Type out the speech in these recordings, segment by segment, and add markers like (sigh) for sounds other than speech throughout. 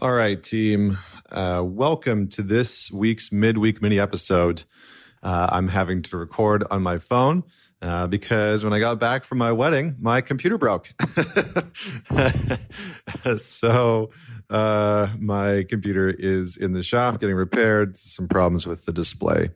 All right, team. Uh, welcome to this week's midweek mini episode. Uh, I'm having to record on my phone uh, because when I got back from my wedding, my computer broke. (laughs) so uh, my computer is in the shop getting repaired. Some problems with the display.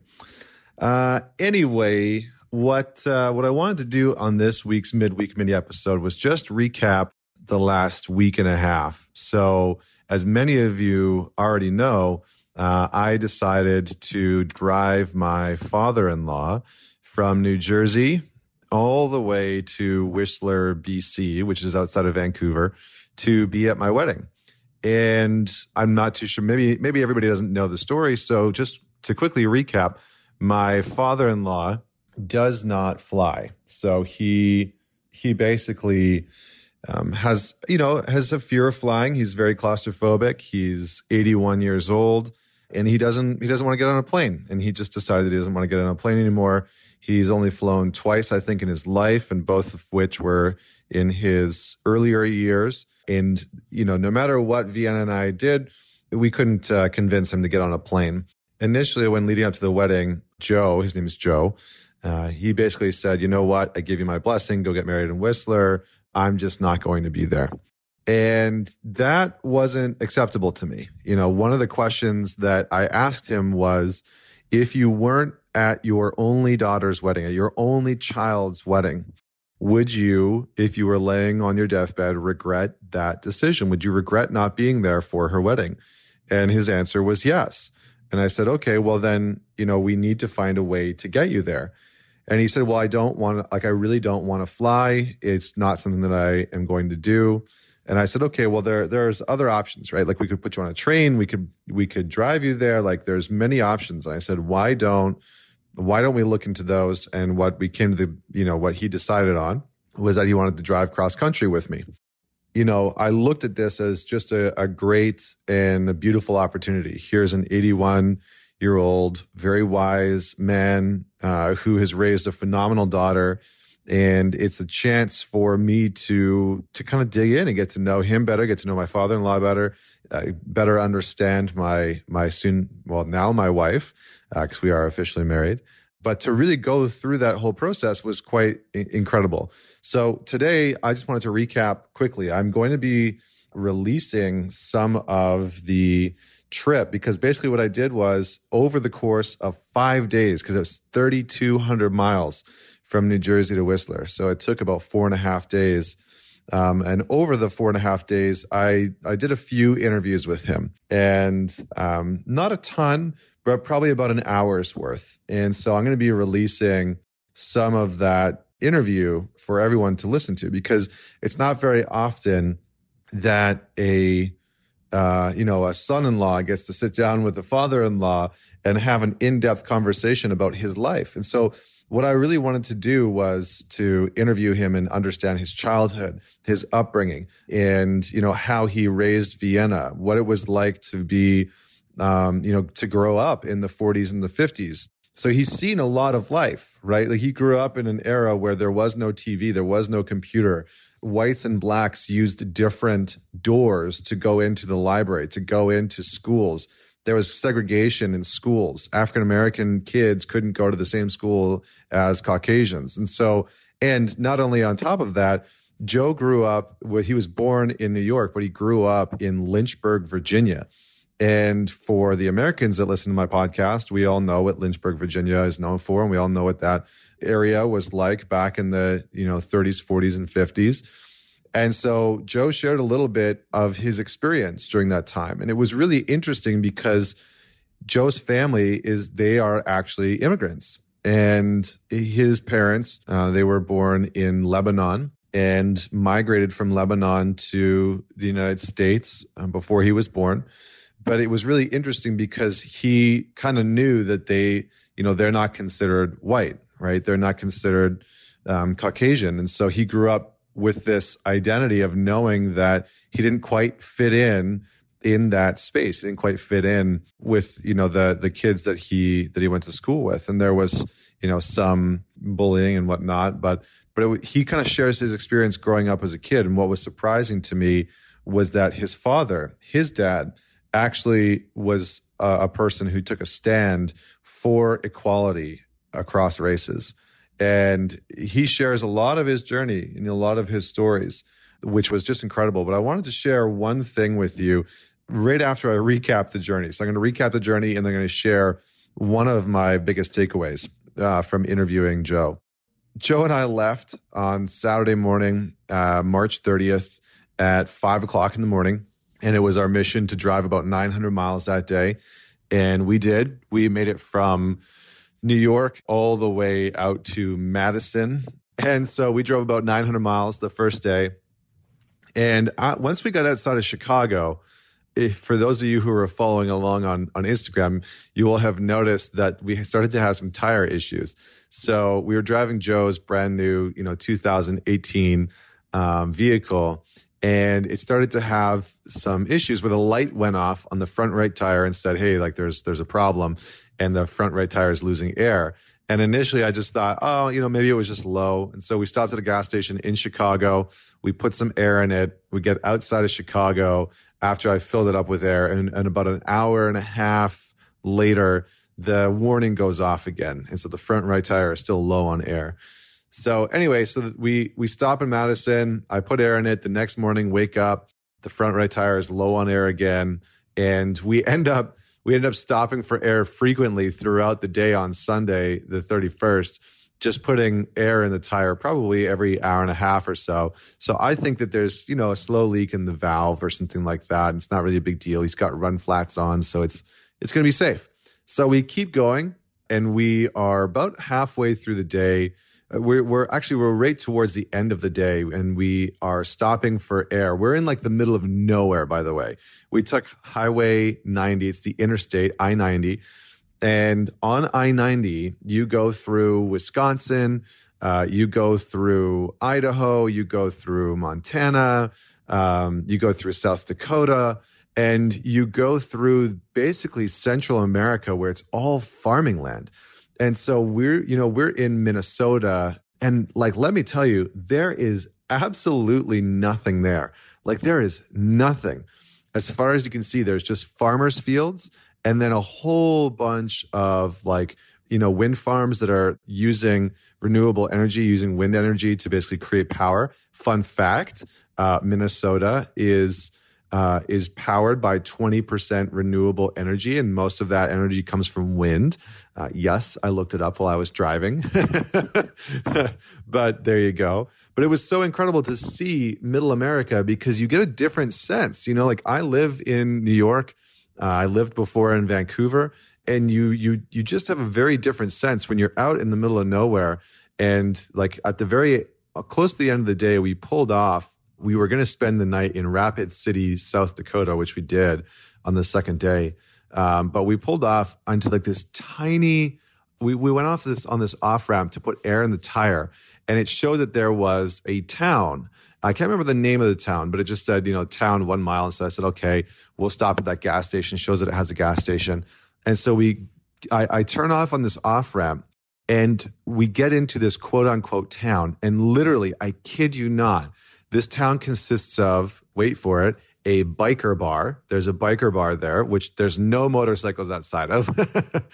Uh, anyway, what uh, what I wanted to do on this week's midweek mini episode was just recap the last week and a half. So as many of you already know, uh, I decided to drive my father in law from New Jersey all the way to Whistler, BC, which is outside of Vancouver, to be at my wedding. And I'm not too sure, maybe, maybe everybody doesn't know the story. So just to quickly recap, my father in law does not fly. So he, he basically um, has you know has a fear of flying. He's very claustrophobic. He's 81 years old, and he doesn't he doesn't want to get on a plane. And he just decided he doesn't want to get on a plane anymore. He's only flown twice, I think, in his life, and both of which were in his earlier years. And you know, no matter what Vienna and I did, we couldn't uh, convince him to get on a plane. Initially, when leading up to the wedding, Joe, his name is Joe, uh, he basically said, "You know what? I give you my blessing. Go get married in Whistler. I'm just not going to be there. And that wasn't acceptable to me. You know, one of the questions that I asked him was if you weren't at your only daughter's wedding, at your only child's wedding, would you, if you were laying on your deathbed, regret that decision? Would you regret not being there for her wedding? And his answer was yes. And I said, okay, well, then, you know, we need to find a way to get you there. And he said, Well, I don't want to, like, I really don't want to fly. It's not something that I am going to do. And I said, okay, well, there, there's other options, right? Like we could put you on a train. We could, we could drive you there. Like there's many options. And I said, why don't, why don't we look into those? And what we came to the, you know, what he decided on was that he wanted to drive cross country with me. You know, I looked at this as just a, a great and a beautiful opportunity. Here's an 81 year old, very wise man uh, who has raised a phenomenal daughter. And it's a chance for me to to kind of dig in and get to know him better, get to know my father in law better, uh, better understand my my soon well now my wife because uh, we are officially married. But to really go through that whole process was quite I- incredible. So today I just wanted to recap quickly. I'm going to be releasing some of the trip because basically what I did was over the course of five days, because it was 3,200 miles from New Jersey to Whistler. So it took about four and a half days. Um, and over the four and a half days, I, I did a few interviews with him and um, not a ton, but probably about an hour's worth. And so I'm going to be releasing some of that interview for everyone to listen to because it's not very often that a uh, you know, a son-in-law gets to sit down with the father-in-law and have an in-depth conversation about his life. And so what I really wanted to do was to interview him and understand his childhood, his upbringing, and you know how he raised Vienna, what it was like to be, um, you know, to grow up in the 40s and the 50s. So he's seen a lot of life, right? Like he grew up in an era where there was no TV, there was no computer, whites and blacks used different doors to go into the library, to go into schools. There was segregation in schools. African American kids couldn't go to the same school as Caucasians. And so, and not only on top of that, Joe grew up, he was born in New York, but he grew up in Lynchburg, Virginia. And for the Americans that listen to my podcast, we all know what Lynchburg, Virginia is known for, and we all know what that area was like back in the you know 30s, 40s, and 50s. And so Joe shared a little bit of his experience during that time, and it was really interesting because Joe's family is they are actually immigrants, and his parents uh, they were born in Lebanon and migrated from Lebanon to the United States um, before he was born but it was really interesting because he kind of knew that they, you know, they're not considered white, right? They're not considered um, Caucasian. And so he grew up with this identity of knowing that he didn't quite fit in in that space. He didn't quite fit in with, you know, the the kids that he that he went to school with. And there was, you know, some bullying and whatnot. But but it, he kind of shares his experience growing up as a kid. And what was surprising to me was that his father, his dad, actually was a, a person who took a stand for equality across races. And he shares a lot of his journey and a lot of his stories, which was just incredible. But I wanted to share one thing with you right after I recap the journey. So I'm going to recap the journey and then I'm going to share one of my biggest takeaways uh, from interviewing Joe. Joe and I left on Saturday morning, uh, March 30th at five o'clock in the morning. And it was our mission to drive about 900 miles that day. And we did. We made it from New York all the way out to Madison. And so we drove about 900 miles the first day. And I, once we got outside of Chicago, if for those of you who are following along on, on Instagram, you will have noticed that we started to have some tire issues. So we were driving Joe's brand new, you know, 2018 um, vehicle, and it started to have some issues where the light went off on the front right tire and said, "Hey, like there's there's a problem," and the front right tire is losing air. And initially, I just thought, oh, you know, maybe it was just low. And so we stopped at a gas station in Chicago. We put some air in it. We get outside of Chicago after I filled it up with air. And, and about an hour and a half later, the warning goes off again. And so the front right tire is still low on air. So anyway, so we we stop in Madison. I put air in it. The next morning, wake up, the front right tire is low on air again, and we (laughs) end up we end up stopping for air frequently throughout the day on Sunday, the 31st, just putting air in the tire probably every hour and a half or so. So I think that there's, you know, a slow leak in the valve or something like that. And it's not really a big deal. He's got run flats on, so it's it's going to be safe. So we keep going and we are about halfway through the day we're, we're actually we're right towards the end of the day and we are stopping for air. We're in like the middle of nowhere by the way. We took highway 90 it's the interstate i-90 and on i-90 you go through wisconsin uh, you go through idaho you go through montana um, you go through south dakota and you go through basically central america where it's all farming land and so we're, you know, we're in Minnesota. And like, let me tell you, there is absolutely nothing there. Like, there is nothing. As far as you can see, there's just farmers' fields and then a whole bunch of like, you know, wind farms that are using renewable energy, using wind energy to basically create power. Fun fact uh, Minnesota is uh, is powered by 20% renewable energy, and most of that energy comes from wind. Uh, yes, I looked it up while I was driving, (laughs) but there you go. But it was so incredible to see Middle America because you get a different sense. You know, like I live in New York, uh, I lived before in Vancouver, and you you you just have a very different sense when you're out in the middle of nowhere. And like at the very uh, close to the end of the day, we pulled off we were going to spend the night in Rapid City, South Dakota, which we did on the second day. Um, but we pulled off onto like this tiny. We we went off this on this off ramp to put air in the tire, and it showed that there was a town. I can't remember the name of the town, but it just said you know town one mile. And so I said, okay, we'll stop at that gas station. Shows that it has a gas station, and so we I, I turn off on this off ramp, and we get into this quote unquote town, and literally, I kid you not this town consists of, wait for it, a biker bar. There's a biker bar there, which there's no motorcycles outside of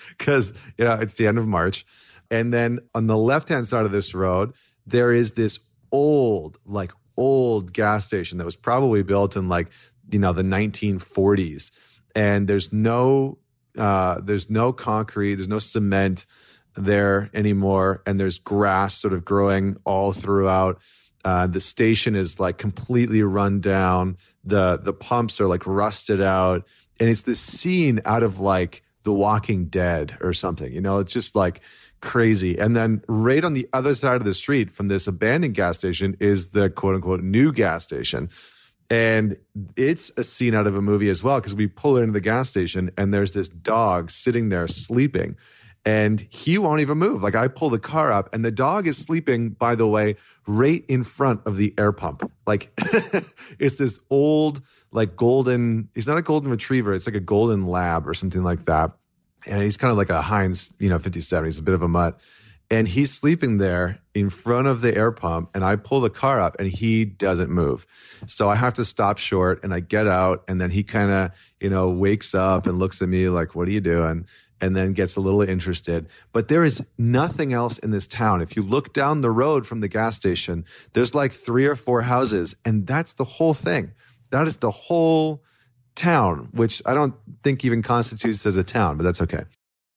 (laughs) because, you know, it's the end of March. And then on the left hand side of this road, there is this old, like old gas station that was probably built in like, you know, the 1940s. And there's no, uh, there's no concrete, there's no cement there anymore. And there's grass sort of growing all throughout uh, the station is like completely run down. The the pumps are like rusted out, and it's this scene out of like The Walking Dead or something. You know, it's just like crazy. And then right on the other side of the street from this abandoned gas station is the quote unquote new gas station. And it's a scene out of a movie as well because we pull into the gas station and there's this dog sitting there sleeping and he won't even move. Like I pull the car up and the dog is sleeping, by the way, right in front of the air pump. Like (laughs) it's this old, like golden, he's not a golden retriever. It's like a golden lab or something like that. And he's kind of like a Heinz, you know, 57. He's a bit of a mutt. and he's sleeping there in front of the air pump and i pull the car up and he doesn't move so i have to stop short and i get out and then he kind of you know wakes up and looks at me like what are you doing and then gets a little interested. But there is nothing else in this town. If you look down the road from the gas station there's like three or four houses and that's the whole thing. That is the whole town which i don't think even constitutes as a town but that's okay.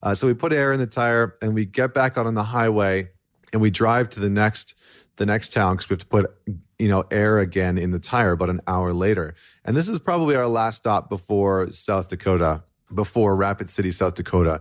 Uh, so we put air in the tire and we get back out on the highway and we drive to the next the next town because we have to put you know air again in the tire about an hour later. And this is probably our last stop before South Dakota, before Rapid City, South Dakota.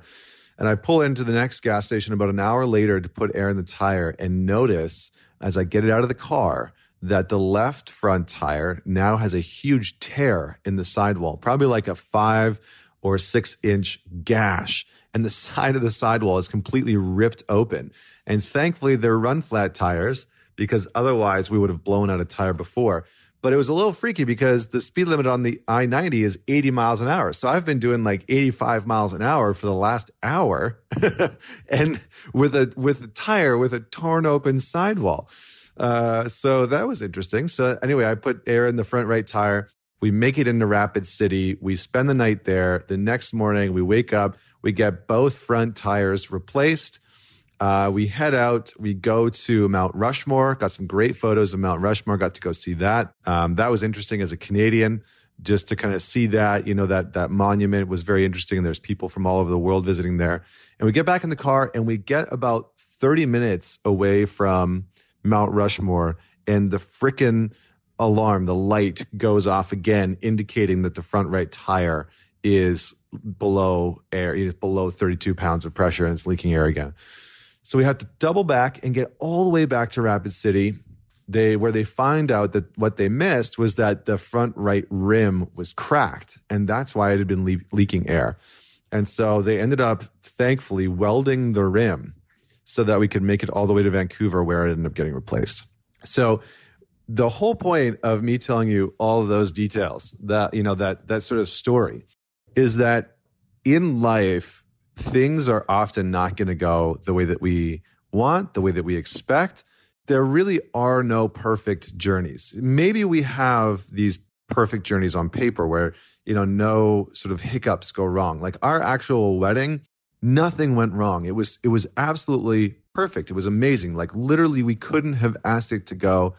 And I pull into the next gas station about an hour later to put air in the tire and notice as I get it out of the car that the left front tire now has a huge tear in the sidewall, probably like a five or six inch gash and the (laughs) side of the sidewall is completely ripped open. And thankfully, they're run flat tires because otherwise we would have blown out a tire before. But it was a little freaky because the speed limit on the I 90 is 80 miles an hour. So I've been doing like 85 miles an hour for the last hour (laughs) and with a, with a tire with a torn open sidewall. Uh, so that was interesting. So anyway, I put air in the front right tire. We make it into Rapid City. We spend the night there. The next morning, we wake up. We get both front tires replaced. Uh, we head out. We go to Mount Rushmore. Got some great photos of Mount Rushmore. Got to go see that. Um, that was interesting as a Canadian, just to kind of see that. You know that that monument was very interesting, and there's people from all over the world visiting there. And we get back in the car, and we get about 30 minutes away from Mount Rushmore, and the frickin' alarm, the light goes off again, indicating that the front right tire is below air, it's below 32 pounds of pressure and it's leaking air again. So we had to double back and get all the way back to Rapid City. They where they find out that what they missed was that the front right rim was cracked, and that's why it had been le- leaking air. And so they ended up, thankfully, welding the rim so that we could make it all the way to Vancouver, where it ended up getting replaced. So the whole point of me telling you all of those details that you know that that sort of story is that in life things are often not going to go the way that we want the way that we expect. There really are no perfect journeys. Maybe we have these perfect journeys on paper where you know no sort of hiccups go wrong. Like our actual wedding nothing went wrong. It was it was absolutely perfect. It was amazing. Like literally we couldn't have asked it to go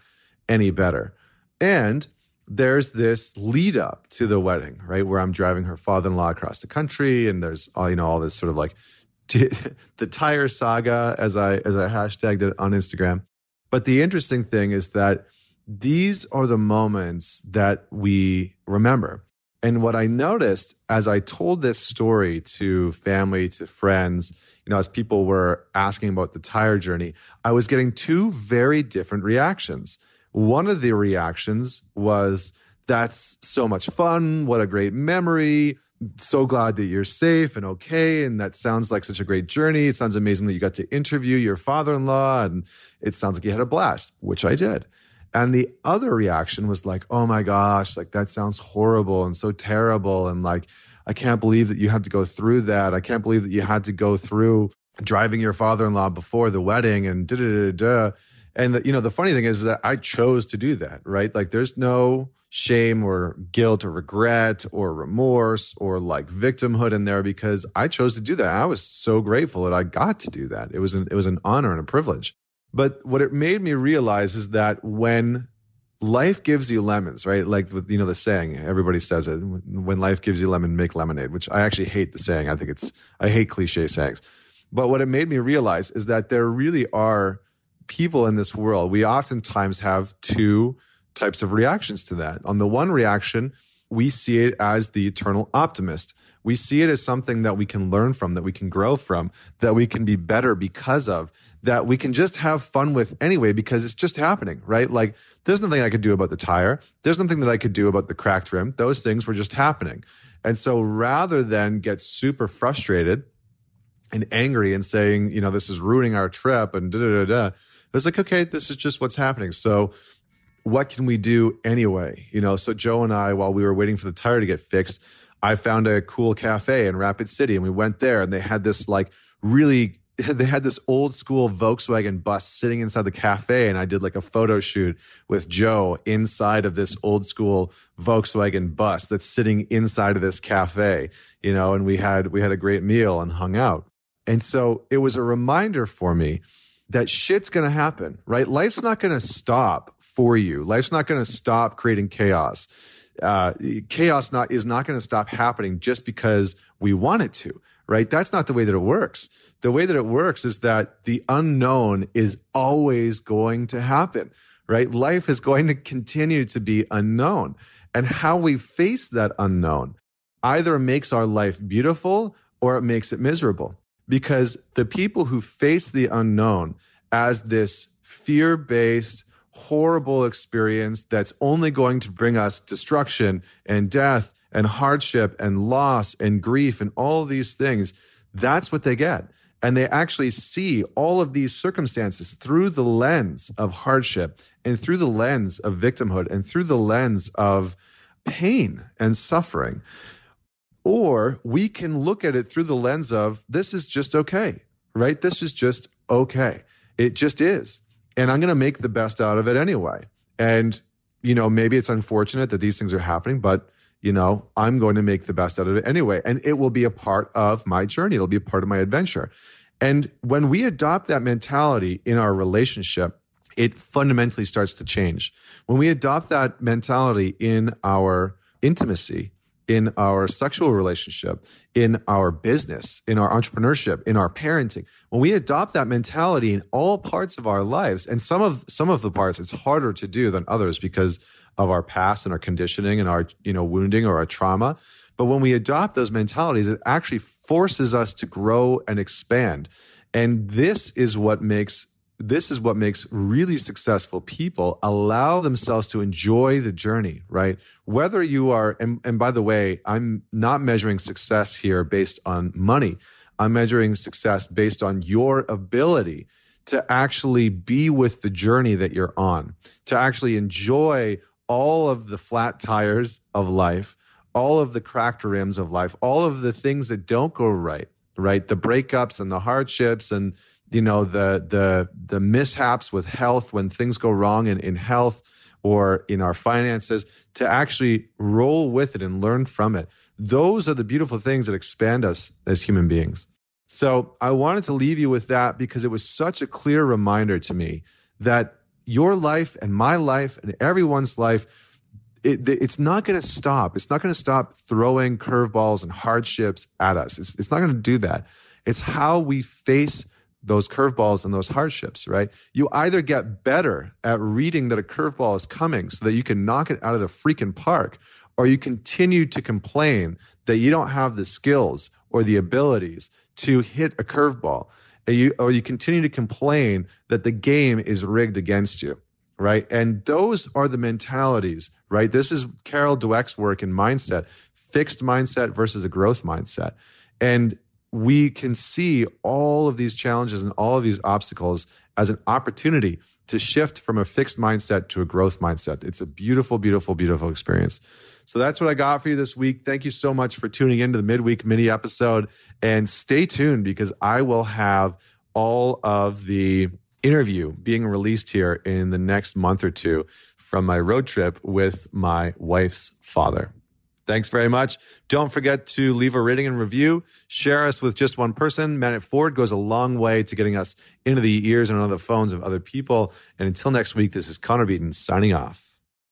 any better. And there's this lead up to the wedding, right? Where I'm driving her father in law across the country, and there's all you know all this sort of like (laughs) the tire saga as I as I hashtagged it on Instagram. But the interesting thing is that these are the moments that we remember. And what I noticed as I told this story to family, to friends, you know, as people were asking about the tire journey, I was getting two very different reactions. One of the reactions was, that's so much fun. What a great memory. So glad that you're safe and okay. And that sounds like such a great journey. It sounds amazing that you got to interview your father in law. And it sounds like you had a blast, which I did. And the other reaction was like, oh my gosh, like that sounds horrible and so terrible. And like, I can't believe that you had to go through that. I can't believe that you had to go through driving your father in law before the wedding and da da da da. And the, you know, the funny thing is that I chose to do that, right? Like there's no shame or guilt or regret or remorse or like victimhood in there because I chose to do that. I was so grateful that I got to do that. It was an, it was an honor and a privilege. But what it made me realize is that when life gives you lemons, right? Like with, you know, the saying, everybody says it, when life gives you lemon, make lemonade, which I actually hate the saying. I think it's, I hate cliche sayings. But what it made me realize is that there really are people in this world, we oftentimes have two types of reactions to that. On the one reaction, we see it as the eternal optimist. We see it as something that we can learn from, that we can grow from, that we can be better because of, that we can just have fun with anyway because it's just happening, right? Like there's nothing I could do about the tire. There's nothing that I could do about the cracked rim. Those things were just happening. And so rather than get super frustrated and angry and saying, you know, this is ruining our trip and da da da da, it's like, okay, this is just what's happening. So what can we do anyway? You know, so Joe and I, while we were waiting for the tire to get fixed, I found a cool cafe in Rapid City and we went there and they had this like really (laughs) they had this old school Volkswagen bus sitting inside the cafe, and I did like a photo shoot with Joe inside of this old school Volkswagen bus that's sitting inside of this cafe, you know, and we had we had a great meal and hung out. And so it was a reminder for me that shit's going to happen, right? Life's not going to stop for you. Life's not going to stop creating chaos. Uh, chaos not is not going to stop happening just because we want it to right? That's not the way that it works. The way that it works is that the unknown is always going to happen, right? Life is going to continue to be unknown. And how we face that unknown either makes our life beautiful or it makes it miserable. Because the people who face the unknown as this fear based, horrible experience that's only going to bring us destruction and death and hardship and loss and grief and all these things, that's what they get. And they actually see all of these circumstances through the lens of hardship and through the lens of victimhood and through the lens of pain and suffering. Or we can look at it through the lens of this is just okay, right? This is just okay. It just is. And I'm going to make the best out of it anyway. And, you know, maybe it's unfortunate that these things are happening, but you know, I'm going to make the best out of it anyway. And it will be a part of my journey. It'll be a part of my adventure. And when we adopt that mentality in our relationship, it fundamentally starts to change. When we adopt that mentality in our intimacy, in our sexual relationship, in our business, in our entrepreneurship, in our parenting. When we adopt that mentality in all parts of our lives, and some of some of the parts it's harder to do than others because of our past and our conditioning and our you know wounding or our trauma. But when we adopt those mentalities, it actually forces us to grow and expand. And this is what makes this is what makes really successful people allow themselves to enjoy the journey, right? Whether you are, and, and by the way, I'm not measuring success here based on money. I'm measuring success based on your ability to actually be with the journey that you're on, to actually enjoy all of the flat tires of life, all of the cracked rims of life, all of the things that don't go right, right? The breakups and the hardships and you know the the the mishaps with health when things go wrong in, in health or in our finances to actually roll with it and learn from it those are the beautiful things that expand us as human beings so i wanted to leave you with that because it was such a clear reminder to me that your life and my life and everyone's life it, it's not going to stop. It's not going to stop throwing curveballs and hardships at us. It's, it's not going to do that. It's how we face those curveballs and those hardships, right? You either get better at reading that a curveball is coming so that you can knock it out of the freaking park, or you continue to complain that you don't have the skills or the abilities to hit a curveball. You, or you continue to complain that the game is rigged against you, right? And those are the mentalities, right? This is Carol Dweck's work in mindset, fixed mindset versus a growth mindset. And we can see all of these challenges and all of these obstacles as an opportunity to shift from a fixed mindset to a growth mindset. It's a beautiful, beautiful, beautiful experience. So that's what I got for you this week. Thank you so much for tuning into the midweek mini episode and stay tuned because I will have all of the interview being released here in the next month or two from my road trip with my wife's father. Thanks very much. Don't forget to leave a rating and review. Share us with just one person. Man It Forward goes a long way to getting us into the ears and on the phones of other people. And until next week, this is Connor Beaton signing off.